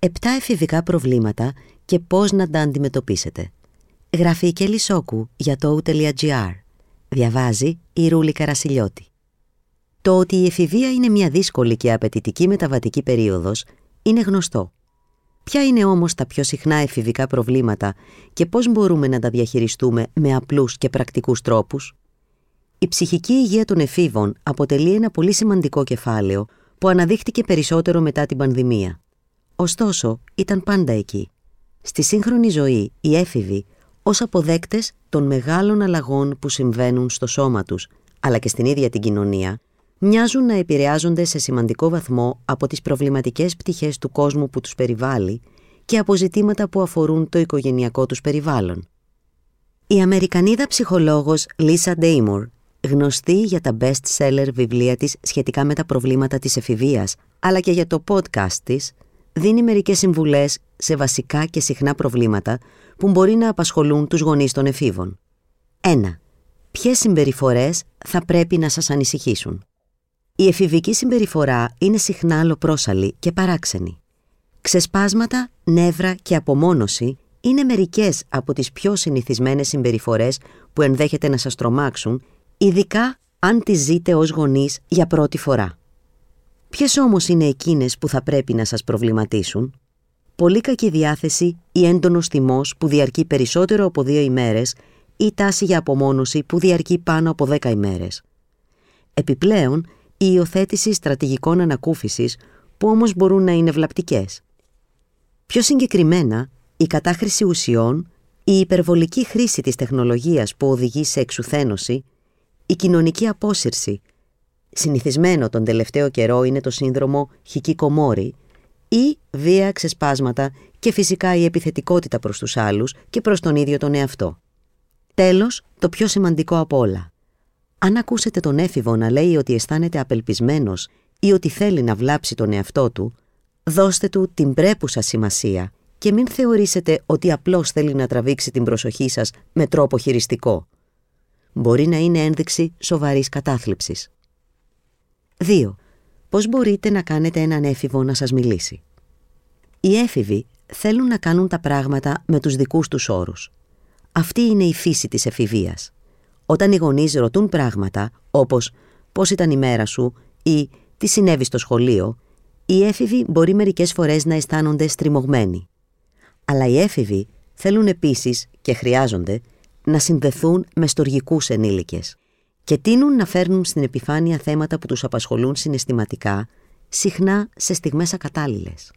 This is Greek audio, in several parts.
7 εφηβικά προβλήματα και πώς να τα αντιμετωπίσετε. Γράφει η Κέλλη Σόκου για το o.gr. Διαβάζει η Ρούλη Καρασιλιώτη. Το ότι η εφηβεία είναι μια δύσκολη και απαιτητική μεταβατική περίοδος είναι γνωστό. Ποια είναι όμως τα πιο συχνά εφηβικά προβλήματα και πώς μπορούμε να τα διαχειριστούμε με απλούς και πρακτικούς τρόπους; Η ψυχική υγεία των εφήβων αποτελεί ένα πολύ σημαντικό κεφάλαιο που αναδείχτηκε περισσότερο μετά την πανδημία. Ωστόσο, ήταν πάντα εκεί. Στη σύγχρονη ζωή, οι έφηβοι, ως αποδέκτες των μεγάλων αλλαγών που συμβαίνουν στο σώμα τους, αλλά και στην ίδια την κοινωνία, μοιάζουν να επηρεάζονται σε σημαντικό βαθμό από τις προβληματικές πτυχές του κόσμου που τους περιβάλλει και από ζητήματα που αφορούν το οικογενειακό τους περιβάλλον. Η Αμερικανίδα ψυχολόγος Λίσα Ντέιμορ, γνωστή για τα best-seller βιβλία της σχετικά με τα προβλήματα της εφηβείας, αλλά και για το podcast της, δίνει μερικές συμβουλές σε βασικά και συχνά προβλήματα που μπορεί να απασχολούν τους γονείς των εφήβων. 1. Ποιες συμπεριφορές θα πρέπει να σας ανησυχήσουν; Η εφηβική συμπεριφορά είναι συχνά αλλοπρόσαλη και παράξενη. Ξεσπάσματα, νεύρα και απομόνωση είναι μερικές από τις πιο συνηθισμένες συμπεριφορές που ενδέχεται να σας τρομάξουν, ειδικά αν τις ζείτε ως γονείς για πρώτη φορά. Ποιες όμως είναι εκείνες που θα πρέπει να σας προβληματίσουν; Πολύ κακή διάθεση ή έντονος θυμός που διαρκεί περισσότερο από δύο ημέρες ή τάση για απομόνωση που διαρκεί πάνω από δέκα ημέρες. Επιπλέον, η υιοθέτηση στρατηγικών ανακούφισης που όμως μπορούν να είναι βλαπτικές. Πιο συγκεκριμένα, η κατάχρηση ουσιών, η υπερβολική χρήση της τεχνολογίας που οδηγεί σε εξουθένωση, η κοινωνική απόσυρση, συνηθισμένο τον τελευταίο καιρό είναι το σύνδρομο Χικίκομόρη, ή βία ξεσπάσματα και φυσικά η επιθετικότητα προς τους άλλους και προς τον ίδιο τον εαυτό. Τέλος, το πιο σημαντικό από όλα. Αν ακούσετε τον έφηβο να λέει ότι αισθάνεται απελπισμένος ή ότι θέλει να βλάψει τον εαυτό του, δώστε του την πρέπουσα σημασία και μην θεωρήσετε ότι απλώς θέλει να τραβήξει την προσοχή σας με τρόπο χειριστικό. Μπορεί να είναι ένδειξη σοβαρής κατάθλιψης. 2. Πώς μπορείτε να κάνετε έναν έφηβο να σας μιλήσει; Οι έφηβοι θέλουν να κάνουν τα πράγματα με τους δικούς τους όρους. Αυτή είναι η φύση της εφηβείας. Όταν οι γονείς ρωτούν πράγματα όπως «Πώς ήταν η μέρα σου» ή «Τι συνέβη στο σχολείο», οι έφηβοι μπορεί μερικές φορές να αισθάνονται στριμωγμένοι. Αλλά οι έφηβοι θέλουν επίσης και χρειάζονται να συνδεθούν με στοργικούς ενήλικες και τείνουν να φέρνουν στην επιφάνεια θέματα που τους απασχολούν συναισθηματικά, συχνά σε στιγμές ακατάλληλες.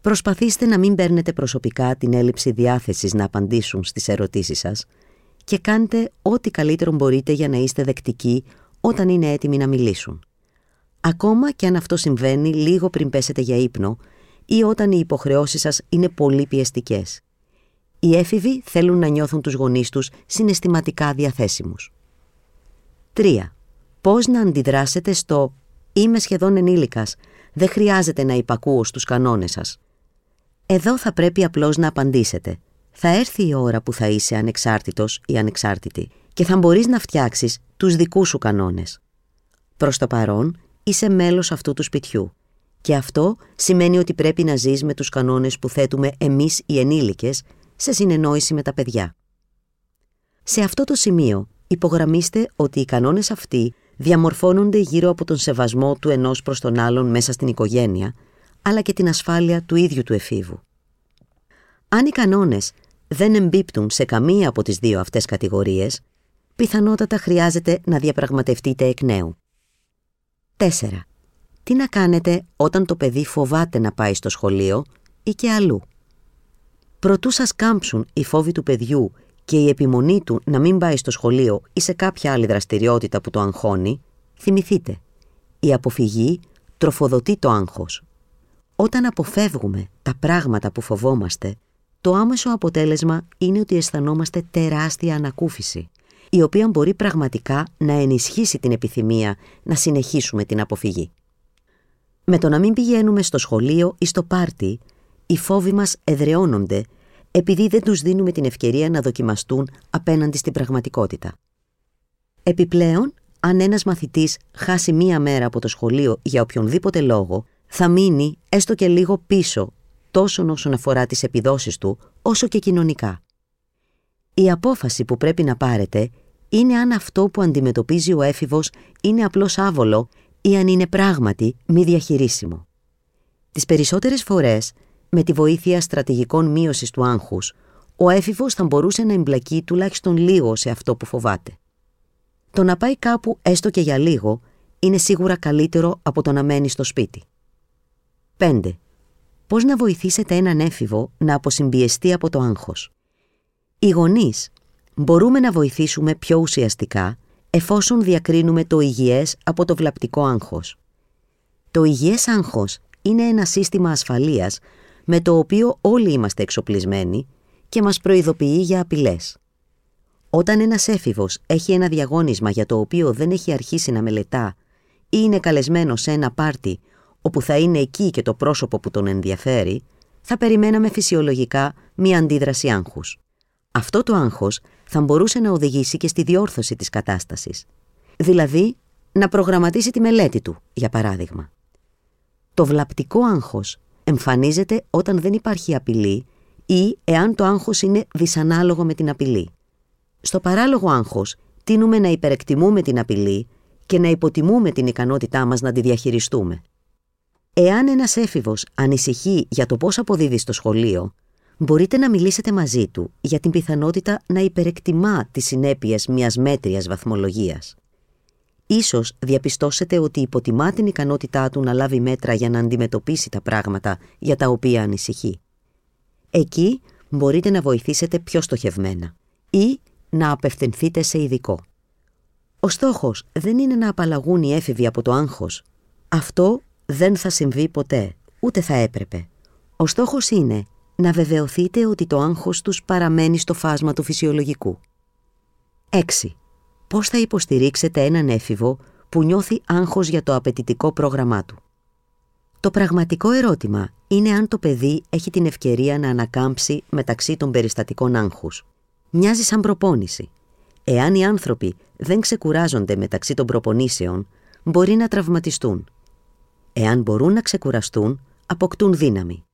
Προσπαθήστε να μην παίρνετε προσωπικά την έλλειψη διάθεσης να απαντήσουν στις ερωτήσεις σας και κάντε ό,τι καλύτερο μπορείτε για να είστε δεκτικοί όταν είναι έτοιμοι να μιλήσουν. Ακόμα και αν αυτό συμβαίνει λίγο πριν πέσετε για ύπνο ή όταν οι υποχρεώσεις σας είναι πολύ πιεστικές. Οι έφηβοι θέλουν να νιώθουν τους γονείς τους συναισθηματικά διαθέσιμους. 3. Πώς να αντιδράσετε στο «Είμαι σχεδόν ενήλικας, δεν χρειάζεται να υπακούω στους κανόνες σας». Εδώ θα πρέπει απλώς να απαντήσετε. Θα έρθει η ώρα που θα είσαι ανεξάρτητος ή ανεξάρτητη και θα μπορείς να φτιάξεις τους δικούς σου κανόνες. Προς το παρόν, είσαι μέλος αυτού του σπιτιού. Και αυτό σημαίνει ότι πρέπει να ζεις με τους κανόνες που θέτουμε εμείς οι ενήλικες σε συνεννόηση με τα παιδιά. Σε αυτό το σημείο υπογραμμίστε ότι οι κανόνες αυτοί διαμορφώνονται γύρω από τον σεβασμό του ενός προς τον άλλον μέσα στην οικογένεια, αλλά και την ασφάλεια του ίδιου του εφήβου. Αν οι κανόνες δεν εμπίπτουν σε καμία από τις δύο αυτές κατηγορίες, πιθανότατα χρειάζεται να διαπραγματευτείτε εκ νέου. 4. Τι να κάνετε όταν το παιδί φοβάται να πάει στο σχολείο ή και αλλού; Προτού σας κάμψουν οι φόβοι του παιδιού και η επιμονή του να μην πάει στο σχολείο ή σε κάποια άλλη δραστηριότητα που το αγχώνει, θυμηθείτε, η αποφυγή τροφοδοτεί το άγχος. Όταν αποφεύγουμε τα πράγματα που φοβόμαστε, το άμεσο αποτέλεσμα είναι ότι αισθανόμαστε τεράστια ανακούφιση, η οποία μπορεί πραγματικά να ενισχύσει την επιθυμία να συνεχίσουμε την αποφυγή. Με το να μην πηγαίνουμε στο σχολείο ή στο πάρτι, οι φόβοι μας εδραιώνονται επειδή δεν τους δίνουμε την ευκαιρία να δοκιμαστούν απέναντι στην πραγματικότητα. Επιπλέον, αν ένας μαθητής χάσει μία μέρα από το σχολείο για οποιονδήποτε λόγο, θα μείνει έστω και λίγο πίσω τόσο όσον αφορά τις επιδόσεις του, όσο και κοινωνικά. Η απόφαση που πρέπει να πάρετε είναι αν αυτό που αντιμετωπίζει ο έφηβος είναι απλώς άβολο ή αν είναι πράγματι μη διαχειρίσιμο. Τις περισσότερες φορές, με τη βοήθεια στρατηγικών μείωσης του άγχους, ο έφηβος θα μπορούσε να εμπλακεί τουλάχιστον λίγο σε αυτό που φοβάται. Το να πάει κάπου έστω και για λίγο είναι σίγουρα καλύτερο από το να μένει στο σπίτι. 5. Πώς να βοηθήσετε έναν έφηβο να αποσυμπιεστεί από το άγχος; Οι γονείς μπορούμε να βοηθήσουμε πιο ουσιαστικά εφόσον διακρίνουμε το υγιές από το βλαπτικό άγχος. Το υγιές άγχος είναι ένα σύστημα ασφαλείας με το οποίο όλοι είμαστε εξοπλισμένοι και μας προειδοποιεί για απειλές. Όταν ένας έφηβος έχει ένα διαγώνισμα για το οποίο δεν έχει αρχίσει να μελετά ή είναι καλεσμένος σε ένα πάρτι όπου θα είναι εκεί και το πρόσωπο που τον ενδιαφέρει, θα περιμέναμε φυσιολογικά μία αντίδραση άγχους. Αυτό το άγχος θα μπορούσε να οδηγήσει και στη διόρθωση της κατάστασης. Δηλαδή, να προγραμματίσει τη μελέτη του, για παράδειγμα. Το βλαπτικό άγχος εμφανίζεται όταν δεν υπάρχει απειλή ή εάν το άγχος είναι δυσανάλογο με την απειλή. Στο παράλογο άγχος τίνουμε να υπερεκτιμούμε την απειλή και να υποτιμούμε την ικανότητά μας να τη διαχειριστούμε. Εάν ένας έφηβος ανησυχεί για το πώς αποδίδει στο σχολείο, μπορείτε να μιλήσετε μαζί του για την πιθανότητα να υπερεκτιμά τις συνέπειες μιας μέτριας βαθμολογίας. Ίσως διαπιστώσετε ότι υποτιμά την ικανότητά του να λάβει μέτρα για να αντιμετωπίσει τα πράγματα για τα οποία ανησυχεί. Εκεί μπορείτε να βοηθήσετε πιο στοχευμένα ή να απευθυνθείτε σε ειδικό. Ο στόχος δεν είναι να απαλλαγούν οι έφηβοι από το άγχος. Αυτό δεν θα συμβεί ποτέ, ούτε θα έπρεπε. Ο στόχος είναι να βεβαιωθείτε ότι το άγχος τους παραμένει στο φάσμα του φυσιολογικού. 6. Πώς θα υποστηρίξετε έναν έφηβο που νιώθει άγχος για το απαιτητικό πρόγραμμά του; Το πραγματικό ερώτημα είναι αν το παιδί έχει την ευκαιρία να ανακάμψει μεταξύ των περιστατικών άγχους. Μοιάζει σαν προπόνηση. Εάν οι άνθρωποι δεν ξεκουράζονται μεταξύ των προπονήσεων, μπορεί να τραυματιστούν. Εάν μπορούν να ξεκουραστούν, αποκτούν δύναμη.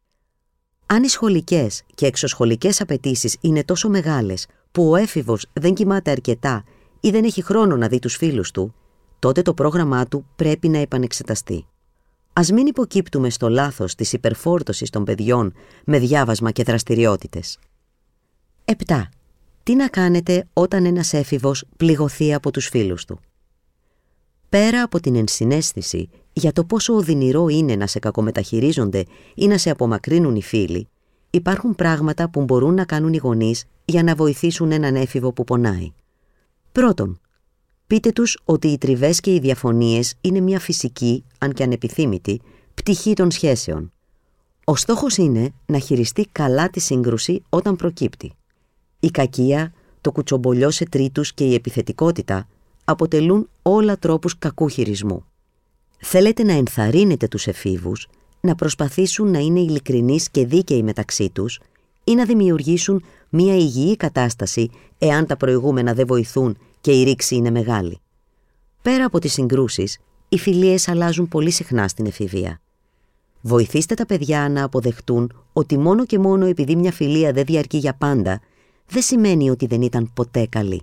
Αν οι σχολικές και εξωσχολικές απαιτήσεις είναι τόσο μεγάλες που ο έφηβος δεν κοιμάται αρκετά ή δεν έχει χρόνο να δει τους φίλους του, τότε το πρόγραμμά του πρέπει να επανεξεταστεί. Ας μην υποκύπτουμε στο λάθος της υπερφόρτωσης των παιδιών με διάβασμα και δραστηριότητες. 7. Τι να κάνετε όταν ένας έφηβος πληγωθεί από τους φίλους του; Πέρα από την ενσυναίσθηση για το πόσο οδυνηρό είναι να σε κακομεταχειρίζονται ή να σε απομακρύνουν οι φίλοι, υπάρχουν πράγματα που μπορούν να κάνουν οι γονείς για να βοηθήσουν έναν έφηβο που πονάει. Πρώτον, πείτε τους ότι οι τριβές και οι διαφωνίες είναι μια φυσική, αν και ανεπιθύμητη, πτυχή των σχέσεων. Ο στόχος είναι να χειριστεί καλά τη σύγκρουση όταν προκύπτει. Η κακία, το κουτσομπολιό σε τρίτους και η επιθετικότητα αποτελούν όλα τρόπους κακού χειρισμού. Θέλετε να ενθαρρύνετε τους εφήβους να προσπαθήσουν να είναι ειλικρινείς και δίκαιοι μεταξύ τους ή να δημιουργήσουν μια υγιή κατάσταση εάν τα προηγούμενα δεν βοηθούν και η ρήξη είναι μεγάλη. Πέρα από τις συγκρούσεις, οι φιλίες αλλάζουν πολύ συχνά στην εφηβεία. Βοηθήστε τα παιδιά να αποδεχτούν ότι μόνο και μόνο επειδή μια φιλία δεν διαρκεί για πάντα, δεν σημαίνει ότι δεν ήταν ποτέ καλή.